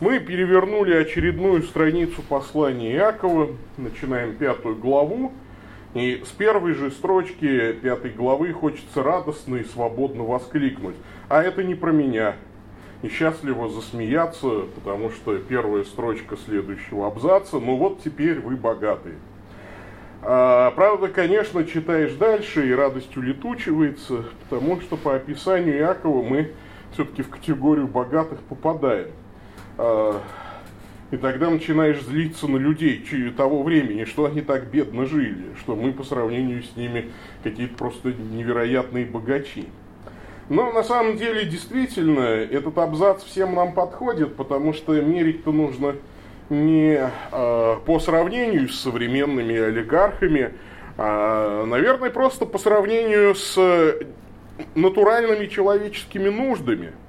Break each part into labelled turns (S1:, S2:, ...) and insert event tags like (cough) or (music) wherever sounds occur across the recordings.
S1: Мы перевернули очередную страницу послания Иакова, начинаем пятую главу, и с первой же строчки пятой главы хочется радостно и свободно воскликнуть. А это не про меня. И счастливо засмеяться, потому что первая строчка следующего абзаца, ну вот теперь вы богатые. А, правда, конечно, читаешь дальше, и радость улетучивается, потому что по описанию Иакова мы все-таки в категорию богатых попадаем. А, и тогда начинаешь злиться на людей того времени, что они так бедно жили, что мы по сравнению с ними какие-то просто невероятные богачи. Но на самом деле действительно этот абзац всем нам подходит, потому что мерить-то нужно не э, по сравнению с современными олигархами, а, наверное, просто по сравнению с натуральными человеческими нуждами –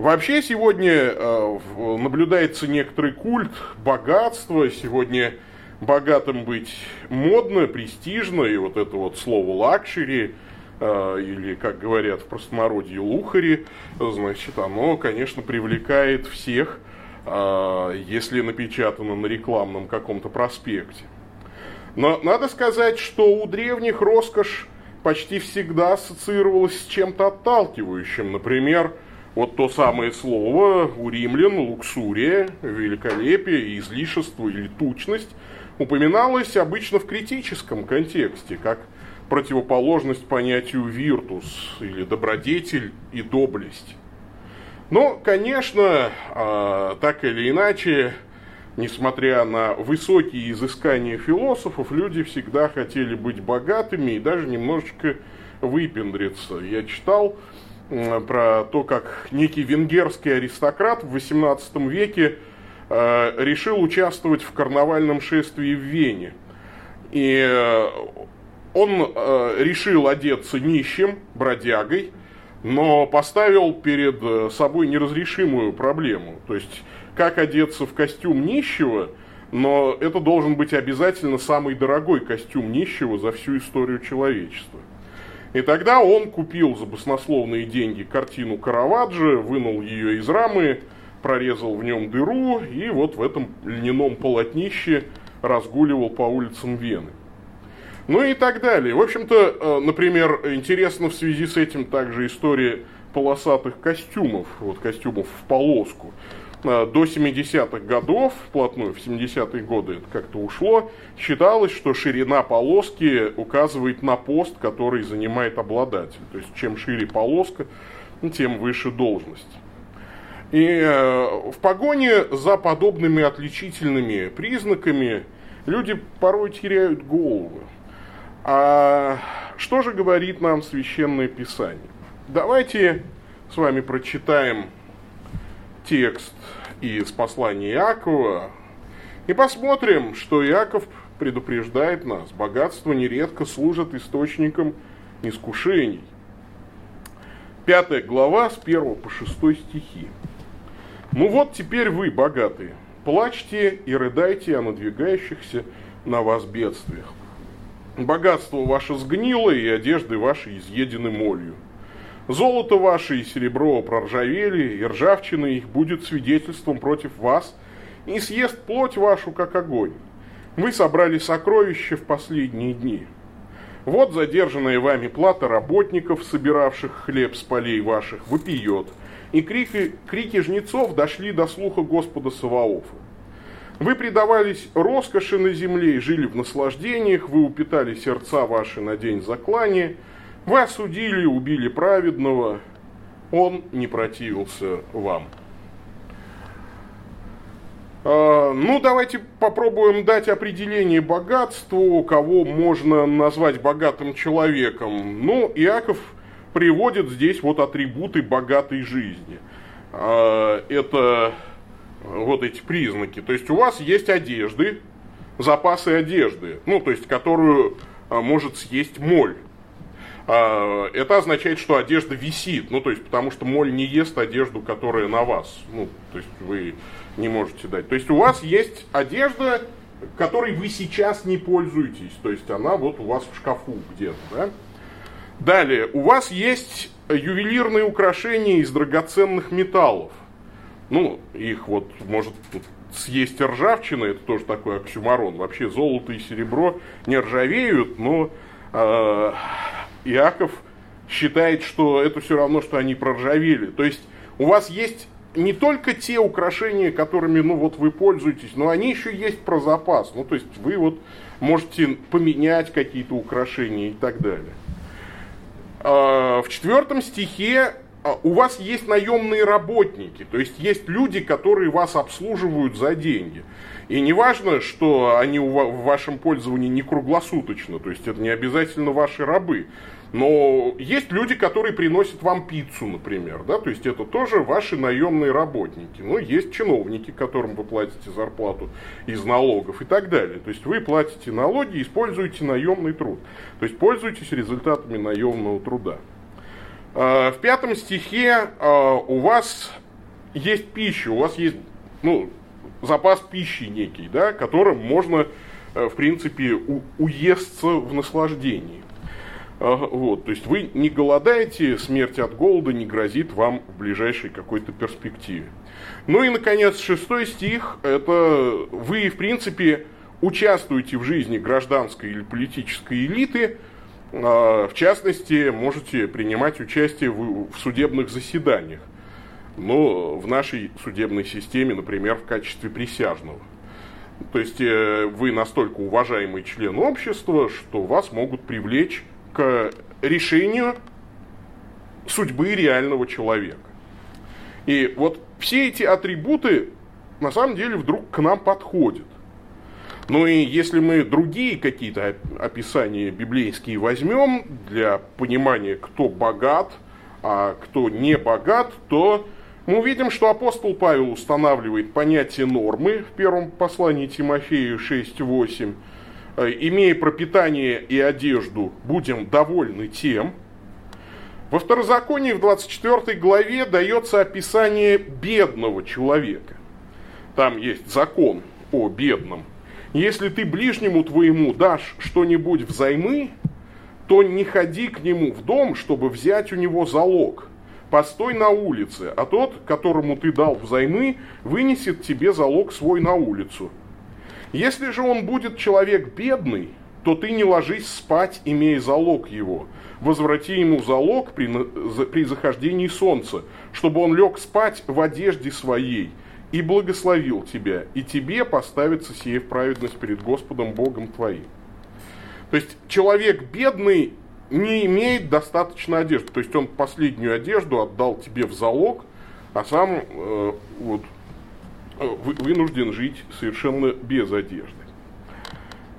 S1: Вообще сегодня э, наблюдается некоторый культ богатства. Сегодня богатым быть модно, престижно, и вот это вот слово luxury, э, или, как говорят в простонародье, лухари, значит, оно, конечно, привлекает всех, э, если напечатано на рекламном каком-то проспекте. Но надо сказать, что у древних роскошь почти всегда ассоциировалась с чем-то отталкивающим. Например, вот то самое слово у римлян луксурия, великолепие, излишество или тучность упоминалось обычно в критическом контексте, как противоположность понятию виртус или добродетель и доблесть. Но, конечно, а, так или иначе, несмотря на высокие изыскания философов, люди всегда хотели быть богатыми и даже немножечко выпендриться. Я читал про то, как некий венгерский аристократ в XVIII веке э, решил участвовать в карнавальном шествии в Вене. И э, он э, решил одеться нищим, бродягой, но поставил перед собой неразрешимую проблему. То есть, как одеться в костюм нищего, но это должен быть обязательно самый дорогой костюм нищего за всю историю человечества. И тогда он купил за баснословные деньги картину Караваджо, вынул ее из рамы, прорезал в нем дыру и вот в этом льняном полотнище разгуливал по улицам Вены. Ну и так далее. В общем-то, э, например, интересно в связи с этим также история полосатых костюмов, вот костюмов в полоску. Э, до 70-х годов, вплотную в 70-е годы это как-то ушло, считалось, что ширина полоски указывает на пост, который занимает обладатель. То есть чем шире полоска, тем выше должность. И э, в погоне за подобными отличительными признаками люди порой теряют голову. А что же говорит нам священное писание? Давайте с вами прочитаем текст из послания Иакова и посмотрим, что Иаков предупреждает нас. Богатство нередко служит источником искушений. Пятая глава с 1 по 6 стихи. Ну вот теперь вы, богатые, плачьте и рыдайте о надвигающихся на вас бедствиях. Богатство ваше сгнило, и одежды ваши изъедены молью. Золото ваше и серебро проржавели, и ржавчина их будет свидетельством против вас, и съест плоть вашу, как огонь. Вы собрали сокровища в последние дни. Вот задержанная вами плата работников, собиравших хлеб с полей ваших, вопиет, и крики, крики жнецов дошли до слуха Господа Саваофа. Вы предавались роскоши на земле и жили в наслаждениях, вы упитали сердца ваши на день заклания – вы осудили, убили праведного, он не противился вам. А, ну, давайте попробуем дать определение богатству, кого можно назвать богатым человеком. Ну, Иаков приводит здесь вот атрибуты богатой жизни. А, это вот эти признаки. То есть у вас есть одежды, запасы одежды, ну, то есть которую а, может съесть моль. А, это означает, что одежда висит, ну, то есть, потому что моль не ест одежду, которая на вас, ну, то есть, вы не можете дать. То есть, у вас есть одежда, которой вы сейчас не пользуетесь, то есть, она вот у вас в шкафу где-то, да? Далее, у вас есть ювелирные украшения из драгоценных металлов. Ну, их вот может съесть ржавчина, это тоже такой оксюмарон. Вообще золото и серебро не ржавеют, но э, Иаков считает, что это все равно, что они проржавели. То есть у вас есть не только те украшения, которыми ну, вот вы пользуетесь, но они еще есть про запас. Ну, то есть вы вот можете поменять какие-то украшения и так далее. А, в четвертом стихе у вас есть наемные работники, то есть есть люди, которые вас обслуживают за деньги. И не важно, что они в вашем пользовании не круглосуточно, то есть это не обязательно ваши рабы. Но есть люди, которые приносят вам пиццу, например, да, то есть это тоже ваши наемные работники. Но есть чиновники, которым вы платите зарплату из налогов и так далее. То есть вы платите налоги используете наемный труд. То есть пользуетесь результатами наемного труда. А, в пятом стихе а, у вас есть пища, у вас есть ну, запас пищи некий, да, которым можно, э, в принципе, уесться в наслаждении. Вот, то есть вы не голодаете, смерть от голода не грозит вам в ближайшей какой-то перспективе. Ну и, наконец, шестой стих, это вы, в принципе, участвуете в жизни гражданской или политической элиты, в частности, можете принимать участие в судебных заседаниях, но в нашей судебной системе, например, в качестве присяжного. То есть э, вы настолько уважаемый член общества, что вас могут привлечь к решению судьбы реального человека. И вот все эти атрибуты на самом деле вдруг к нам подходят. Ну и если мы другие какие-то описания библейские возьмем для понимания, кто богат, а кто не богат, то мы увидим, что апостол Павел устанавливает понятие нормы в первом послании Тимофею 6.8, Э, имея пропитание и одежду, будем довольны тем. Во второзаконии в 24 главе дается описание бедного человека. Там есть закон о бедном. Если ты ближнему твоему дашь что-нибудь взаймы, то не ходи к нему в дом, чтобы взять у него залог. Постой на улице, а тот, которому ты дал взаймы, вынесет тебе залог свой на улицу. Если же он будет человек бедный, то ты не ложись спать, имея залог его. Возврати ему залог при, при захождении солнца, чтобы он лег спать в одежде своей и благословил тебя, и тебе поставится сие в праведность перед Господом Богом твоим. То есть человек бедный не имеет достаточно одежды. То есть он последнюю одежду отдал тебе в залог, а сам э, вот, вынужден жить совершенно без одежды.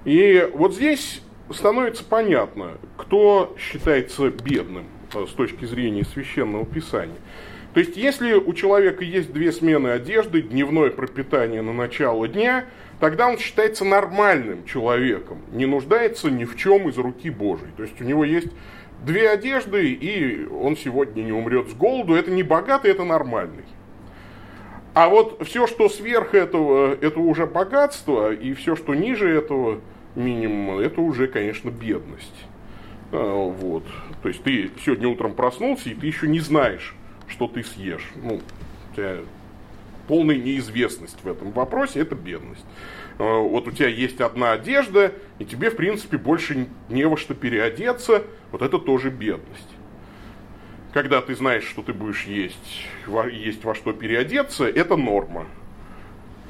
S1: И вот здесь становится понятно, кто считается бедным э, с точки зрения священного писания. То есть, если у человека есть две смены одежды, дневное пропитание на начало дня, тогда он считается нормальным человеком, не нуждается ни в чем из руки Божьей. То есть, у него есть две одежды, и он сегодня не умрет с голоду. Это не богатый, это нормальный. А вот все, что сверх этого, это уже богатство, и все, что ниже этого минимума, это уже, конечно, бедность. А, вот. То есть ты сегодня утром проснулся, и ты еще не знаешь, что ты съешь. Ну, у тебя полная неизвестность в этом вопросе, это бедность. А, вот у тебя есть одна одежда, и тебе, в принципе, больше не во что переодеться, вот это тоже бедность когда ты знаешь, что ты будешь есть, есть во что переодеться, это норма.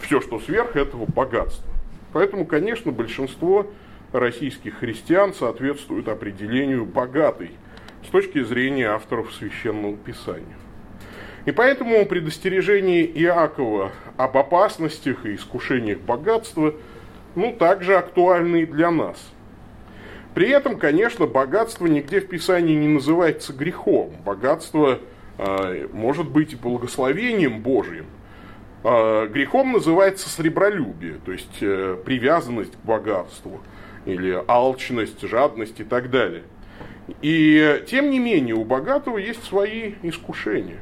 S1: Все, что сверх этого, богатство. Поэтому, конечно, большинство российских христиан соответствует определению «богатый» с точки зрения авторов Священного Писания. И поэтому предостережение Иакова об опасностях и искушениях богатства ну, также актуальны и для нас – при этом, конечно, богатство нигде в Писании не называется грехом. Богатство э, может быть и благословением Божьим. Э, грехом называется сребролюбие, то есть э, привязанность к богатству, или алчность, жадность и так далее. И тем не менее у богатого есть свои искушения.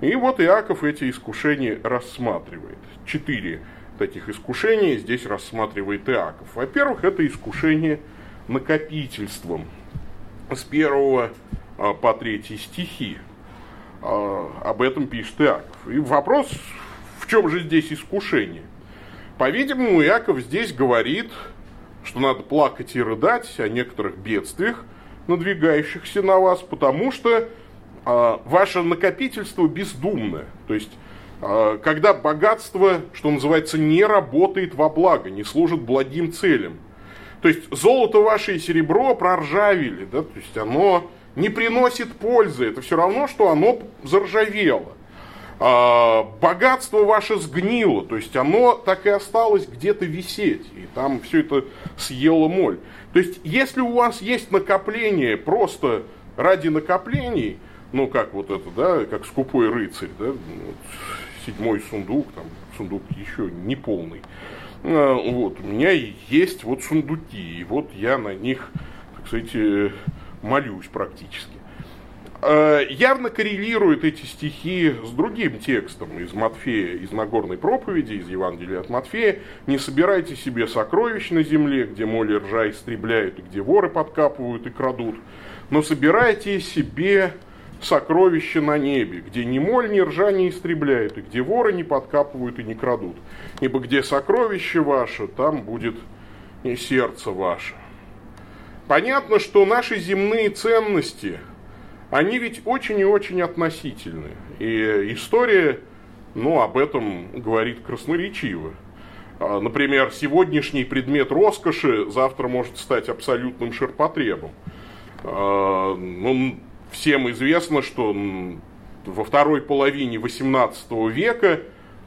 S1: И вот Иаков эти искушения рассматривает. Четыре таких искушения здесь рассматривает Иаков. Во-первых, это искушение – накопительством с 1 а, по 3 стихи. А, об этом пишет Иаков. И вопрос, в чем же здесь искушение? По-видимому, Иаков здесь говорит, что надо плакать и рыдать о некоторых бедствиях, надвигающихся на вас, потому что ваше накопительство бездумное. То есть, э, когда богатство, что называется, не работает во благо, не служит благим целям. То есть, золото ваше и серебро проржавели, да, то есть, оно не приносит пользы, это все равно, что оно заржавело. А, богатство ваше сгнило, то есть оно так и осталось где-то висеть, и там все это съело моль. То есть, если у вас есть накопление просто ради накоплений, ну, как вот это, да, как скупой рыцарь, да, седьмой сундук, там, сундук еще не полный. А, вот, у меня есть вот сундуки, и вот я на них, так сказать, э, молюсь практически. Э, явно коррелируют эти стихи с другим текстом из Матфея, из Нагорной проповеди, из Евангелия от Матфея. «Не собирайте себе сокровищ на земле, где моли ржа истребляют, и где воры подкапывают и крадут, но собирайте себе сокровища на небе, где ни моль, ни ржа не истребляют, и где воры не подкапывают и не крадут. Ибо где сокровище ваше, там будет и сердце ваше». Понятно, что наши земные ценности – они ведь очень и очень относительны. И история, ну, об этом говорит красноречиво. А, например, сегодняшний предмет роскоши завтра может стать абсолютным ширпотребом. А, ну, всем известно, что во второй половине XVIII века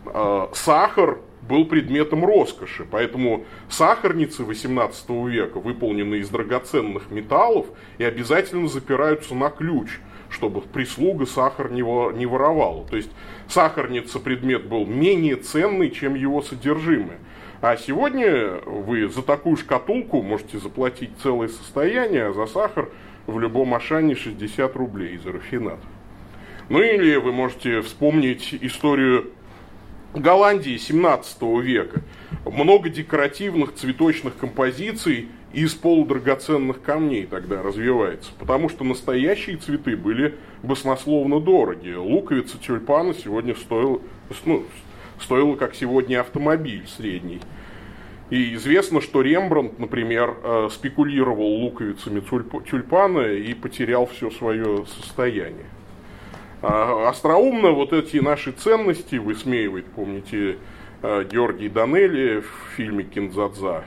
S1: а, сахар был предметом роскоши. Поэтому сахарницы XVIII века, выполненные из драгоценных металлов, и обязательно запираются на ключ, чтобы прислуга сахар не воровала. То есть сахарница предмет был менее ценный, чем его содержимое. А сегодня вы за такую шкатулку можете заплатить целое состояние, а за сахар в любом Ашане 60 рублей за рафинат. Ну или вы можете вспомнить историю Голландии 17 века. Много декоративных цветочных композиций из полудрагоценных камней тогда развивается. Потому что настоящие цветы были баснословно дороги. Луковица тюльпана сегодня стоила, ну, стоила как сегодня автомобиль средний. И известно, что Рембрандт, например, э, спекулировал луковицами тюльпана и потерял все свое состояние. А, остроумно вот эти наши ценности высмеивает, помните, а, Георгий Данелли в фильме «Кинзадза»,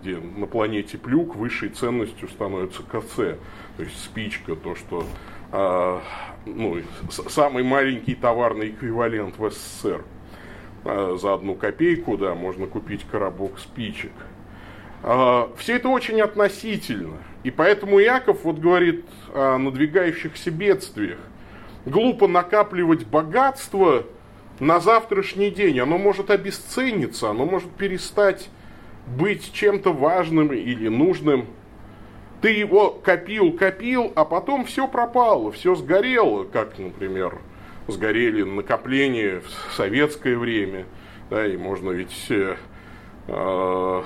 S1: где на планете Плюк высшей ценностью становится КЦ, то есть спичка, то, что а, ну, самый маленький товарный эквивалент в СССР. За одну копейку, да, можно купить коробок спичек. Все это очень относительно. И поэтому Яков вот говорит о надвигающихся бедствиях – глупо накапливать богатство на завтрашний день. Оно может обесцениться, оно может перестать быть чем-то важным или нужным. Ты его копил, копил, а потом все пропало, все сгорело, как, например, сгорели накопления в советское время. Да, и можно ведь э, э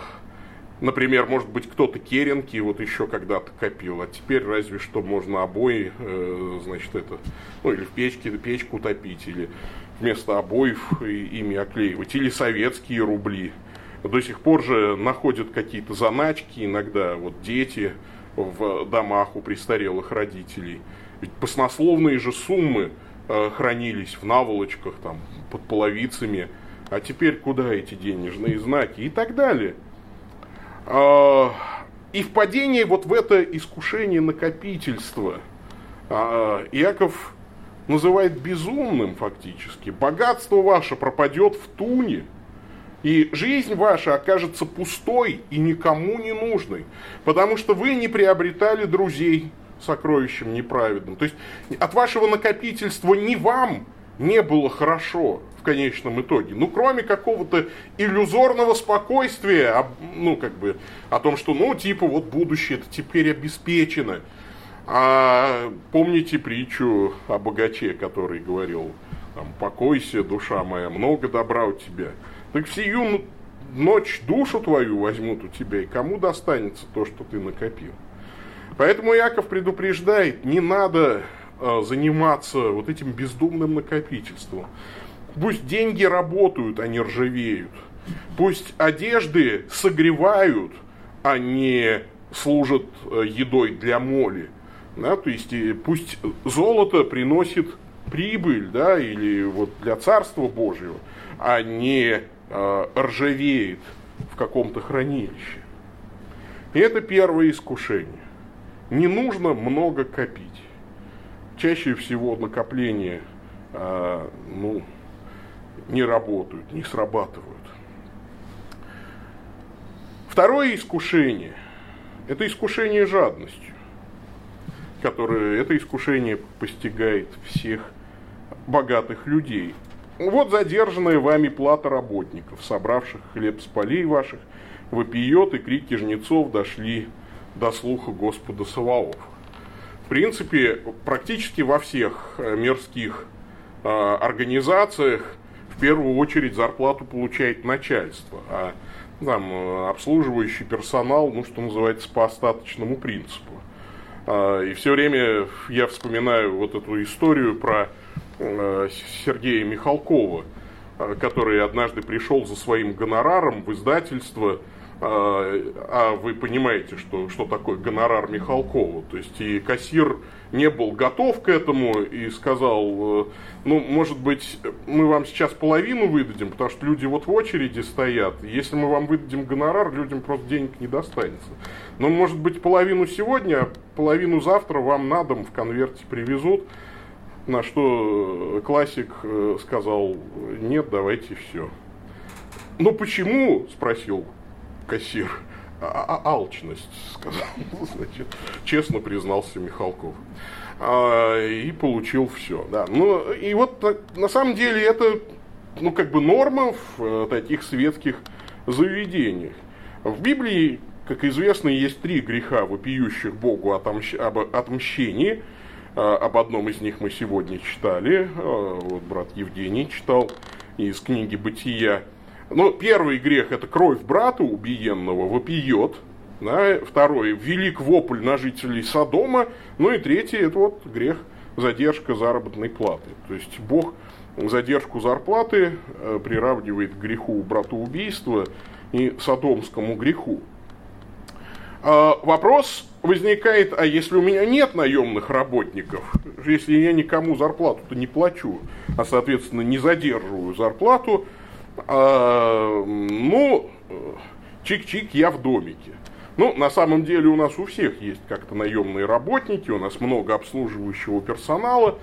S1: Например, может быть, кто-то керенки вот еще когда-то копил, а теперь разве что можно обои, э, значит, это, ну, или в печке, печку топить, или вместо обоев ими оклеивать, или советские рубли. До сих пор же находят какие-то заначки, иногда вот дети в домах у престарелых родителей. Ведь баснословные же суммы э, хранились в наволочках, там, под половицами. А теперь куда эти денежные знаки и так далее. А, и впадение вот в это искушение накопительства Иаков называет безумным фактически. Богатство ваше пропадет в туне, и жизнь ваша окажется пустой и никому не нужной, потому что вы не приобретали друзей сокровищем неправедным. То есть от вашего накопительства ни вам не было хорошо, в конечном итоге. Ну, кроме какого-то иллюзорного спокойствия, ну, как бы, о том, что, ну, типа, вот будущее это теперь обеспечено. А помните притчу о богаче, который говорил, там, покойся, душа моя, много добра у тебя. Так в сию ночь душу твою возьмут у тебя, и кому достанется то, что ты накопил. Поэтому Яков предупреждает, не надо э, заниматься вот этим бездумным накопительством. Пусть деньги работают, а не ржавеют. Пусть одежды согревают, а не служат э, едой для моли. Да, то есть пусть золото приносит прибыль, да, или вот для Царства Божьего, а не э, ржавеет в каком-то хранилище. И это первое искушение. Не нужно много копить. Чаще всего накопления э, ну, не работают, не срабатывают. Второе искушение – это искушение жадностью, которое это искушение постигает всех богатых людей. Вот задержанная вами плата работников, собравших хлеб с полей ваших, вопиет, и крики жнецов дошли до слуха Господа Саваофа. В принципе, практически во всех э, мирских э, организациях в первую очередь зарплату получает начальство, а там, э, обслуживающий персонал, ну, что называется, по остаточному принципу. А, и все время я вспоминаю вот эту историю про Э, Сергея Михалкова, э, который однажды пришел за своим гонораром в издательство, э, а вы понимаете, что, что такое гонорар Михалкова. То есть и кассир не был готов к этому и сказал, ну, может быть, мы вам сейчас половину выдадим, потому что люди вот в очереди стоят. Если мы вам выдадим гонорар, людям просто денег не достанется. Но, может быть, половину сегодня, а половину завтра вам на дом в конверте привезут. На что э, классик э, сказал, нет, давайте все. Ну почему, спросил кассир. А, а алчность, (laughs) сказал, значит, честно признался Михалков. А, и получил все, да. Ну, и вот на самом деле это, ну, как бы норма в э, таких светских заведениях. В Библии, как известно, есть три греха, вопиющих Богу отомщ... об отмщении – а, об одном из них мы сегодня читали. А, вот брат Евгений читал из книги «Бытия». Но первый грех – это кровь брата убиенного вопиет. Да? Второй – велик вопль на жителей Содома. Ну и третий – это вот грех задержка заработной платы. То есть Бог задержку зарплаты э, приравнивает к греху братоубийства и содомскому греху. А, вопрос возникает, а если у меня нет наемных работников, если я никому зарплату-то не плачу, а, соответственно, не задерживаю зарплату, а, ну, чик-чик, я в домике. Ну, на самом деле у нас у всех есть как-то наемные работники, у нас много обслуживающего персонала,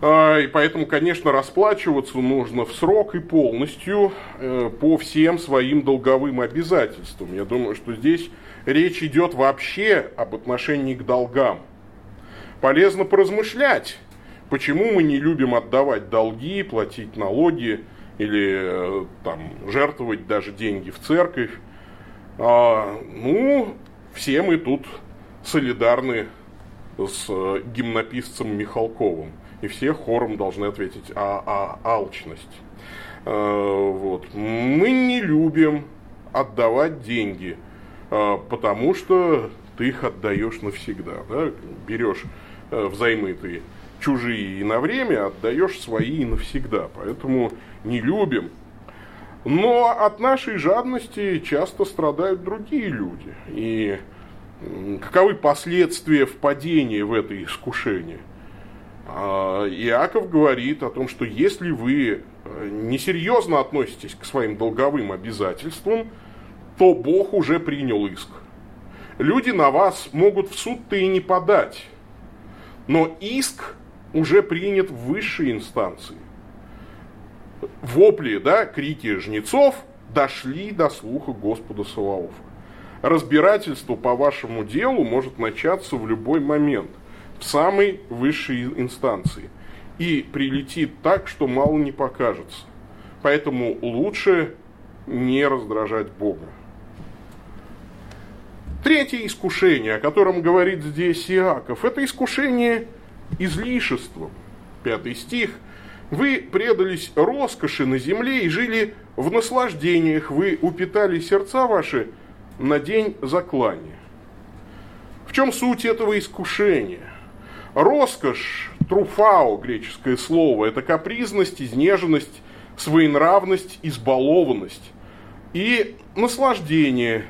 S1: а, и поэтому, конечно, расплачиваться нужно в срок и полностью э, по всем своим долговым обязательствам. Я думаю, что здесь речь идет вообще об отношении к долгам. Полезно поразмышлять, почему мы не любим отдавать долги, платить налоги или э, там, жертвовать даже деньги в церковь. А, ну, все мы тут солидарны с э, гимнописцем Михалковым. И все хором должны ответить а, а алчность. А, вот. Мы не любим отдавать деньги – а, потому что ты их отдаешь навсегда. Да? Берешь э, взаймы ты чужие и на время, отдаешь свои и навсегда. Поэтому не любим. Но от нашей жадности часто страдают другие люди. И каковы последствия впадения в это искушение? А, Иаков говорит о том, что если вы э, несерьезно относитесь к своим долговым обязательствам, то Бог уже принял иск. Люди на вас могут в суд-то и не подать, но иск уже принят в высшей инстанции. Вопли, да, крики жнецов дошли до слуха Господа Саваофа. Разбирательство по вашему делу может начаться в любой момент, в самой высшей инстанции. И прилетит так, что мало не покажется. Поэтому лучше не раздражать Бога. Третье искушение, о котором говорит здесь Иаков, это искушение излишеством. Пятый стих. Вы предались роскоши на земле и жили в наслаждениях. Вы упитали сердца ваши на день заклания. В чем суть этого искушения? Роскошь, труфао, греческое слово, это капризность, изнеженность, своенравность, избалованность. И наслаждение,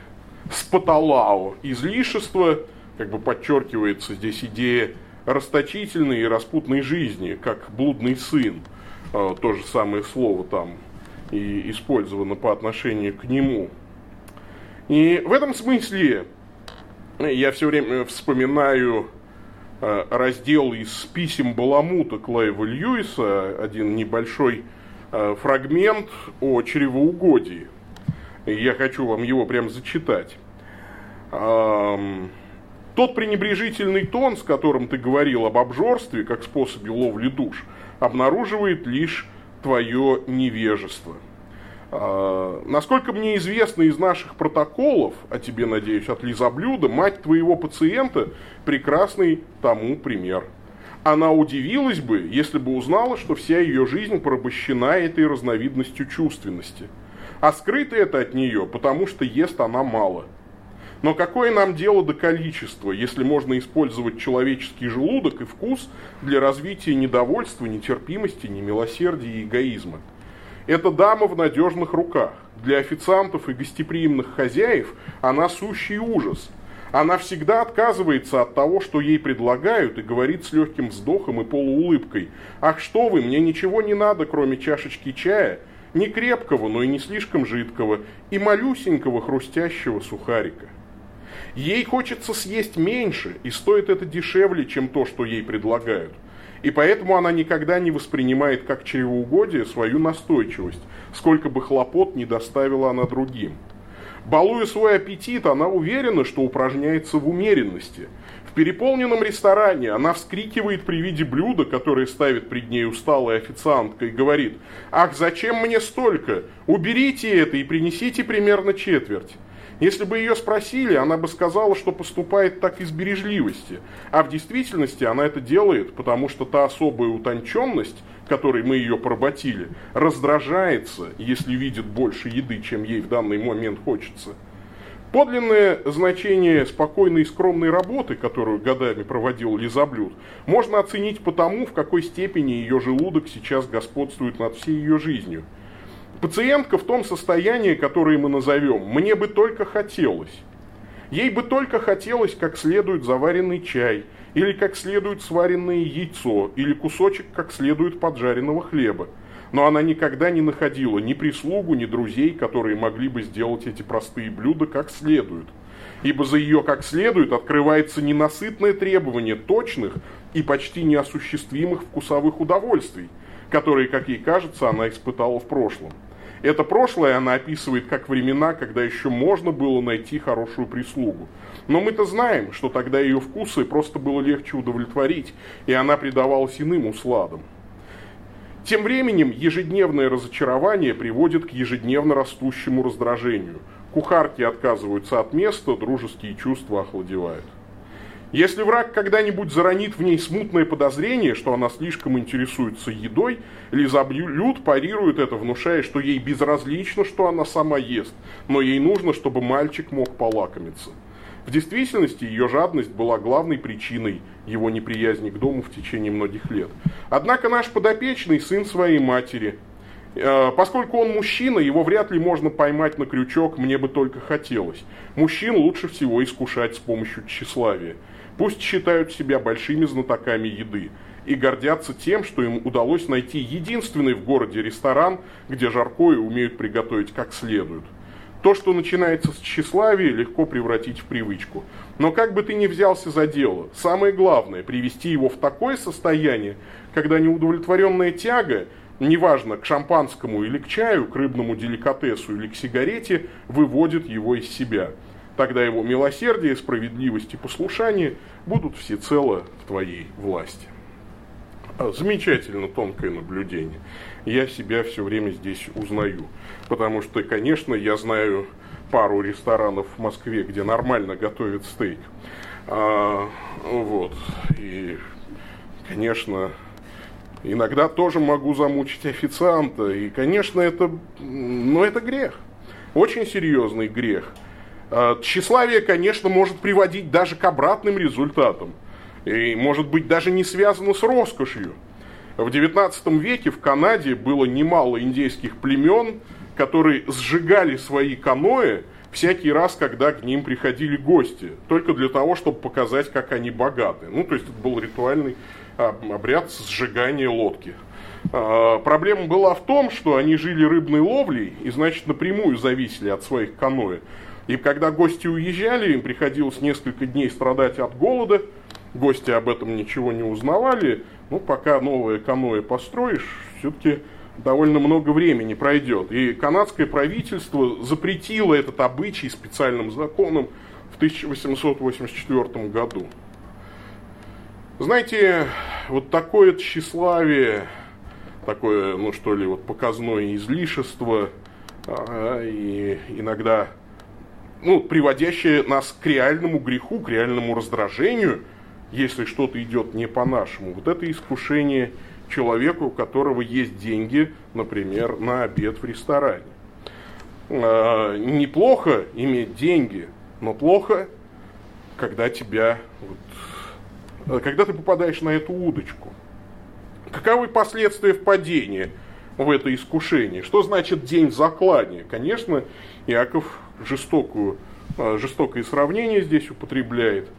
S1: спаталао, излишество, как бы подчеркивается здесь идея расточительной и распутной жизни, как блудный сын. А, то же самое слово там и использовано по отношению к нему. И в этом смысле я все время вспоминаю а, раздел из писем Баламута Клайва Льюиса, один небольшой а, фрагмент о чревоугодии. Я хочу вам его прям зачитать. Тот пренебрежительный тон, с которым ты говорил об обжорстве как способе ловли душ, обнаруживает лишь твое невежество. А, насколько мне известно из наших протоколов, а тебе, надеюсь, от лизоблюда, мать твоего пациента прекрасный тому пример. Она удивилась бы, если бы узнала, что вся ее жизнь порабощена этой разновидностью чувственности. А скрыто это от нее, потому что ест она мало – но какое нам дело до количества, если можно использовать человеческий желудок и вкус для развития недовольства, нетерпимости, немилосердия и эгоизма? Эта дама в надежных руках. Для официантов и гостеприимных хозяев она сущий ужас. Она всегда отказывается от того, что ей предлагают, и говорит с легким вздохом и полуулыбкой. «Ах, что вы, мне ничего не надо, кроме чашечки чая, не крепкого, но и не слишком жидкого, и малюсенького хрустящего сухарика». Ей хочется съесть меньше, и стоит это дешевле, чем то, что ей предлагают. И поэтому она никогда не воспринимает как чревоугодие свою настойчивость, сколько бы хлопот не доставила она другим. Балуя свой аппетит, она уверена, что упражняется в умеренности. В переполненном ресторане она вскрикивает при виде блюда, которое ставит пред ней усталая официантка, и говорит «Ах, зачем мне столько? Уберите это и принесите примерно четверть». Если бы ее спросили, она бы сказала, что поступает так из бережливости. А в действительности она это делает, потому что та особая утонченность, которой мы ее поработили, раздражается, если видит больше еды, чем ей в данный момент хочется. Подлинное значение спокойной и скромной работы, которую годами проводил Лизаблюд, можно оценить по тому, в какой степени ее желудок сейчас господствует над всей ее жизнью – Пациентка в том состоянии, которое мы назовем, мне бы только хотелось. Ей бы только хотелось как следует заваренный чай, или как следует сваренное яйцо, или кусочек как следует поджаренного хлеба. Но она никогда не находила ни прислугу, ни друзей, которые могли бы сделать эти простые блюда как следует. Ибо за ее как следует открывается ненасытное требование точных и почти неосуществимых вкусовых удовольствий, которые, как ей кажется, она испытала в прошлом. Это прошлое она описывает как времена, когда еще можно было найти хорошую прислугу. Но мы-то знаем, что тогда ее вкусы просто было легче удовлетворить, и она предавалась иным усладам. Тем временем ежедневное разочарование приводит к ежедневно растущему раздражению. Кухарки отказываются от места, дружеские чувства охладевают. Если враг когда-нибудь заронит в ней смутное подозрение, что она слишком интересуется едой, Лизаблюд парирует это, внушая, что ей безразлично, что она сама ест, но ей нужно, чтобы мальчик мог полакомиться. В действительности ее жадность была главной причиной его неприязни к дому в течение многих лет. Однако наш подопечный сын своей матери. Э, поскольку он мужчина, его вряд ли можно поймать на крючок, мне бы только хотелось. Мужчин лучше всего искушать с помощью тщеславия. Пусть считают себя большими знатоками еды и гордятся тем, что им удалось найти единственный в городе ресторан, где жаркое умеют приготовить как следует. То, что начинается с тщеславия, легко превратить в привычку. Но как бы ты ни взялся за дело, самое главное – привести его в такое состояние, когда неудовлетворенная тяга, неважно, к шампанскому или к чаю, к рыбному деликатесу или к сигарете, выводит его из себя – Тогда его милосердие, справедливость и послушание будут всецело в твоей власти. Замечательно тонкое наблюдение. Я себя все время здесь узнаю. Потому что, конечно, я знаю пару ресторанов в Москве, где нормально готовят стейк. А, вот. И, конечно, иногда тоже могу замучить официанта. И, конечно, это, но это грех. Очень серьезный грех – тщеславие, конечно, может приводить даже к обратным результатам. и, может быть, даже не связано с роскошью. В XIX веке в Канаде было немало индейских племен, которые сжигали свои каноэ всякий раз, когда к ним приходили гости, только для того, чтобы показать, как они богаты. Ну, то есть это был ритуальный обряд сжигания лодки. А, проблема была в том, что они жили рыбной ловлей и, значит, напрямую зависели от своих каноэ. И когда гости уезжали, им приходилось несколько дней страдать от голода, гости об этом ничего не узнавали, ну, пока новое каноэ построишь, все-таки довольно много времени пройдет. И канадское правительство запретило этот обычай специальным законом в 1884 году. Знаете, вот такое тщеславие, такое, ну что ли, вот показное излишество, а, и иногда ну, приводящее нас к реальному греху, к реальному раздражению, если что-то идет не по-нашему. Вот это искушение человеку, у которого есть деньги, например, на обед в ресторане. Э, неплохо иметь деньги, но плохо, когда тебя, вот, э, когда ты попадаешь на эту удочку. Каковы последствия впадения в это искушение? Что значит день заклания? Конечно, Иаков жестокую, э, жестокое сравнение здесь употребляет –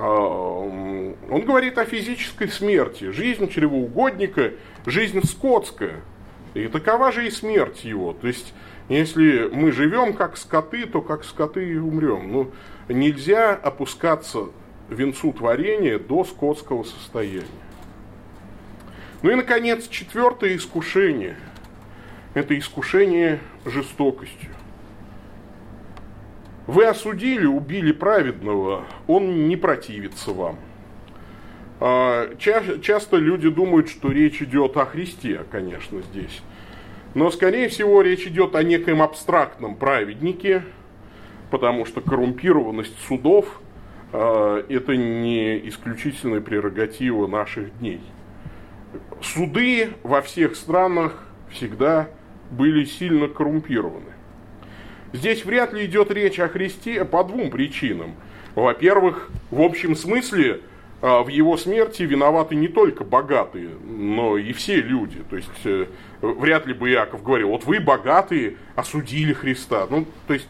S1: а, он говорит о физической смерти. Жизнь чревоугодника, жизнь скотская. И такова же и смерть его. То есть, если мы живем как скоты, то как скоты и умрем. Ну, нельзя опускаться венцу творения до скотского состояния. Ну и, наконец, четвертое искушение. Это искушение жестокостью. Вы осудили, убили праведного, он не противится вам. А, ча- часто люди думают, что речь идет о Христе, конечно, здесь. Но, скорее всего, речь идет о некоем абстрактном праведнике, потому что коррумпированность судов э, это не исключительная прерогатива наших дней. Суды во всех странах всегда были сильно коррумпированы. Здесь вряд ли идет речь о Христе по двум причинам. Во-первых, в общем смысле а, в его смерти виноваты не только богатые, но и все люди. То есть э, вряд ли бы Иаков говорил, вот вы богатые осудили Христа. Ну, то есть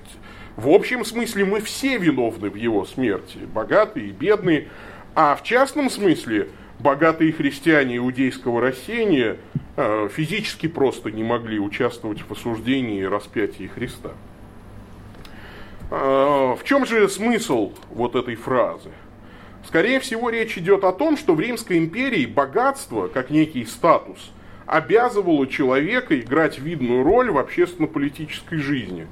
S1: в общем смысле мы все виновны в его смерти, богатые и бедные. А в частном смысле богатые христиане иудейского рассеяния э, физически просто не могли участвовать в осуждении и распятии Христа. А, в чем же смысл вот этой фразы? Скорее всего, речь идет о том, что в Римской империи богатство, как некий статус, обязывало человека играть видную роль в общественно-политической жизни.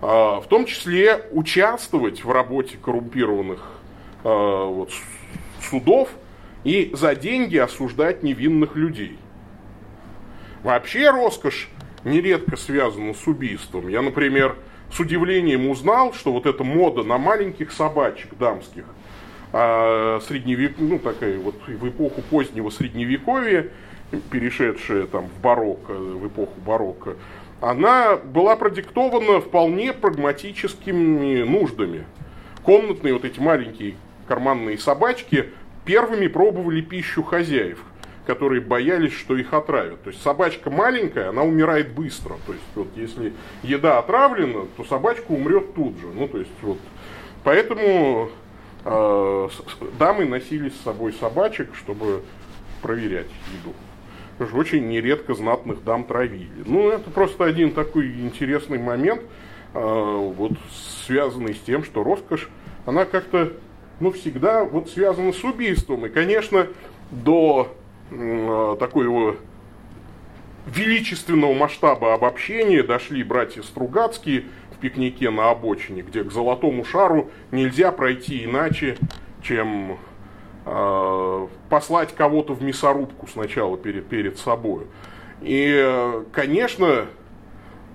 S1: А, в том числе участвовать в работе коррумпированных а, вот, судов и за деньги осуждать невинных людей. Вообще роскошь нередко связана с убийством. Я, например, с удивлением узнал, что вот эта мода на маленьких собачек дамских, а, средневек, ну такая вот в эпоху позднего средневековья, перешедшая там в барокко, в эпоху барокко, она была продиктована вполне прагматическими нуждами. Комнатные вот эти маленькие карманные собачки первыми пробовали пищу хозяев – которые боялись, что их отравят. То есть собачка маленькая, она умирает быстро. То есть вот если еда отравлена, то собачка умрет тут же. Ну то есть вот поэтому э, дамы носили с собой собачек, чтобы проверять еду. Потому что очень нередко знатных дам травили. Ну, это просто один такой интересный момент, э, вот связанный с тем, что роскошь, она как-то, ну, всегда вот связана с убийством. И, конечно, до такого величественного масштаба обобщения дошли братья Стругацкие в пикнике на обочине, где к золотому шару нельзя пройти иначе, чем э, послать кого-то в мясорубку сначала перед, перед собой. И, конечно,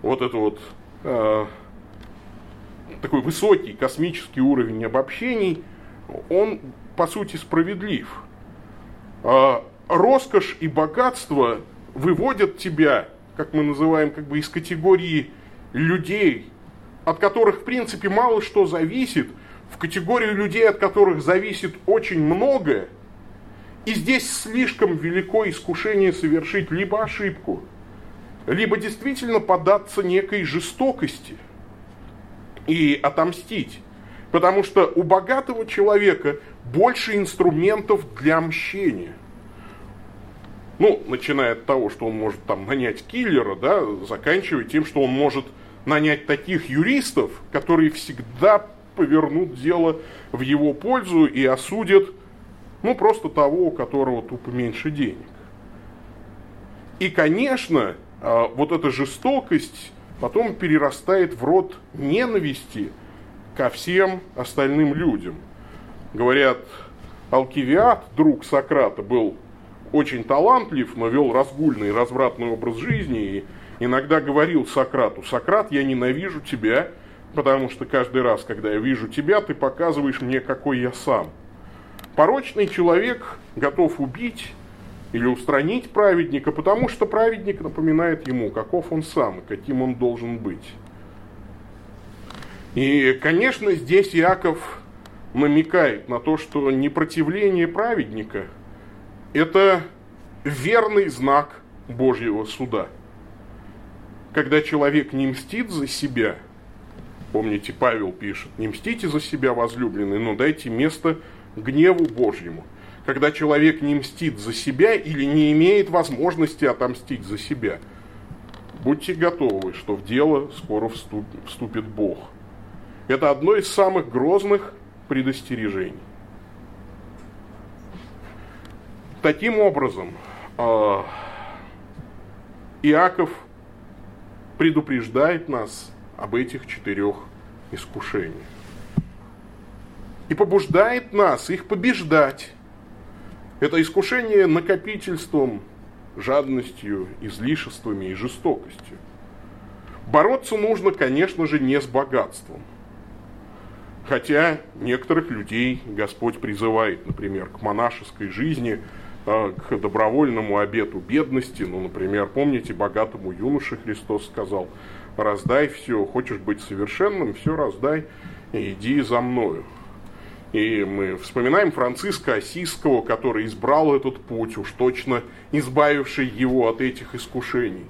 S1: вот это вот э, такой высокий космический уровень обобщений, он по сути справедлив. Роскошь и богатство выводят тебя, как мы называем, как бы из категории людей, от которых, в принципе, мало что зависит, в категорию людей, от которых зависит очень многое, И здесь слишком велико искушение совершить либо ошибку, либо действительно податься некой жестокости и отомстить. Потому что у богатого человека больше инструментов для мщения. Ну, начиная от того, что он может там нанять киллера, да, заканчивая тем, что он может нанять таких юристов, которые всегда повернут дело в его пользу и осудят, ну, просто того, у которого тупо меньше денег. И, конечно, а, вот эта жестокость потом перерастает в род ненависти ко всем остальным людям. Говорят, Алкивиад, друг Сократа, был очень талантлив, но вел разгульный, развратный образ жизни и иногда говорил Сократу, Сократ, я ненавижу тебя, потому что каждый раз, когда я вижу тебя, ты показываешь мне, какой я сам. Порочный человек готов убить или устранить праведника, потому что праведник напоминает ему, каков он сам и каким он должен быть. И, конечно, здесь Иаков намекает на то, что непротивление праведника – это верный знак Божьего суда – когда человек не мстит за себя, помните, Павел пишет, не мстите за себя, возлюбленные, но дайте место гневу Божьему. Когда человек не мстит за себя или не имеет возможности отомстить за себя, будьте готовы, что в дело скоро вступит Бог. Это одно из самых грозных предостережений. Таким образом, а, Иаков предупреждает нас об этих четырех искушениях. И побуждает нас их побеждать. Это искушение накопительством, жадностью, излишествами и жестокостью. Бороться нужно, конечно же, не с богатством. Хотя некоторых людей Господь призывает, например, к монашеской жизни – к добровольному обету бедности. Ну, например, помните, богатому юноше Христос сказал, раздай все, хочешь быть совершенным, все раздай и иди за мною. И мы вспоминаем Франциска Осиского, который избрал этот путь, уж точно избавивший его от этих искушений.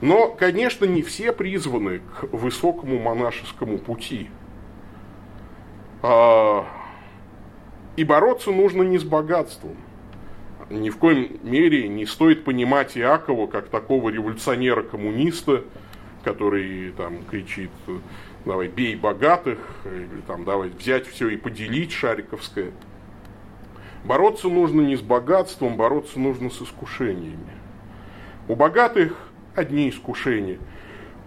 S1: Но, конечно, не все призваны к высокому монашескому пути. А, и бороться нужно не с богатством – ни в коем мере не стоит понимать Иакова как такого революционера-коммуниста, который там кричит, давай бей богатых, или там давай взять все и поделить Шариковское. Бороться нужно не с богатством, бороться нужно с искушениями. У богатых одни искушения,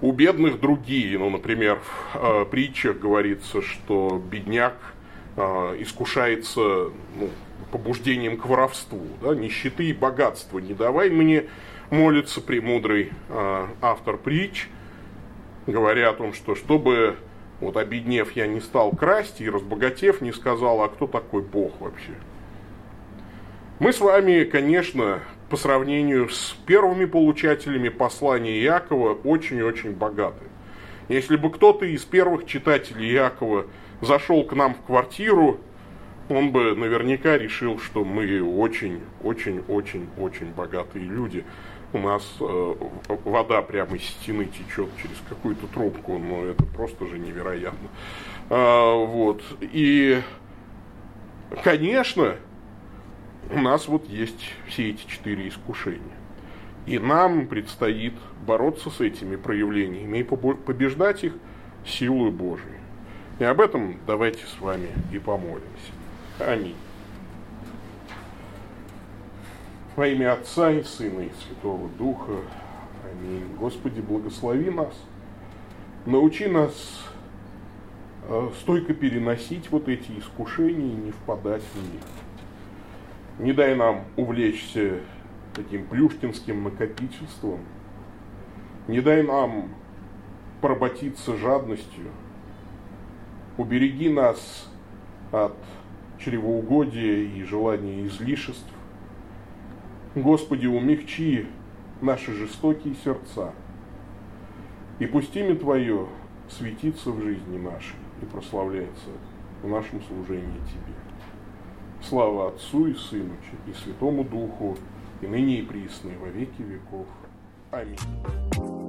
S1: у бедных другие. Ну, например, в э, притчах говорится, что бедняк э, искушается ну, побуждением к воровству, да, нищеты и богатства. Не давай мне молиться премудрый э, автор притч, говоря о том, что чтобы, вот обеднев, я не стал красть, и разбогатев, не сказал, а кто такой Бог вообще. Мы с вами, конечно, по сравнению с первыми получателями послания Иакова, очень-очень богаты. Если бы кто-то из первых читателей Иакова зашел к нам в квартиру, он бы наверняка решил, что мы очень-очень-очень-очень богатые люди. У нас э, вода прямо из стены течет через какую-то трубку, но это просто же невероятно. А, вот. И, конечно, у нас вот есть все эти четыре искушения. И нам предстоит бороться с этими проявлениями и побеждать их силой Божией. И об этом давайте с вами и помолимся. Аминь. Во имя Отца и Сына и Святого Духа. Аминь. Господи, благослови нас. Научи нас э, стойко переносить вот эти искушения и не впадать в них. Не дай нам увлечься таким плюшкинским накопительством. Не дай нам поработиться жадностью. Убереги нас от чревоугодия и желания излишеств. Господи, умягчи наши жестокие сердца, и пусть имя Твое светится в жизни нашей и прославляется в нашем служении Тебе. Слава Отцу и Сыну и Святому Духу, и ныне и присно, и во веки веков. Аминь.